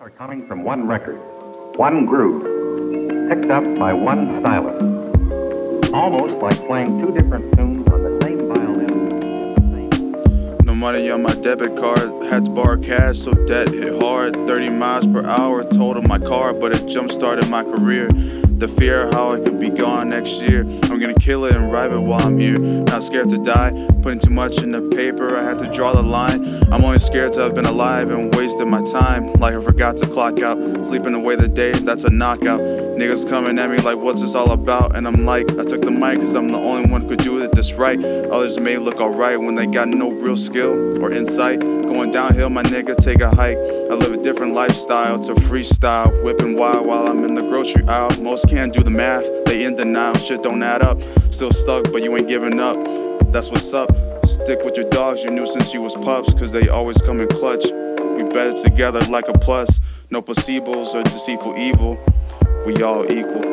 are coming from one record, one groove, picked up by one stylus. Almost like playing two different tunes on the same violin. No money on my debit card, had to borrow cash, so debt hit hard. 30 miles per hour, totaled my car, but it jump started my career. The fear of how I could be gone next year. I'm gonna kill it and rive it while I'm here. Not scared to die, putting too much in the paper, I had to draw the line. I'm only scared to have been alive and wasted my time. Like I forgot to clock out, sleeping away the day, that's a knockout. Niggas coming at me like, what's this all about? And I'm like, I took the mic cause I'm the only one who could do it this right. Others may look alright when they got no real skill or insight. Going downhill, my nigga, take a hike. I live a different lifestyle to freestyle, whipping wild while I'm in the grocery aisle. Most can't do the math, they in denial, shit don't add up. Still stuck, but you ain't giving up. That's what's up. Stick with your dogs you knew since you was pups, cause they always come in clutch. We better together like a plus. No placebos or deceitful evil. We all equal.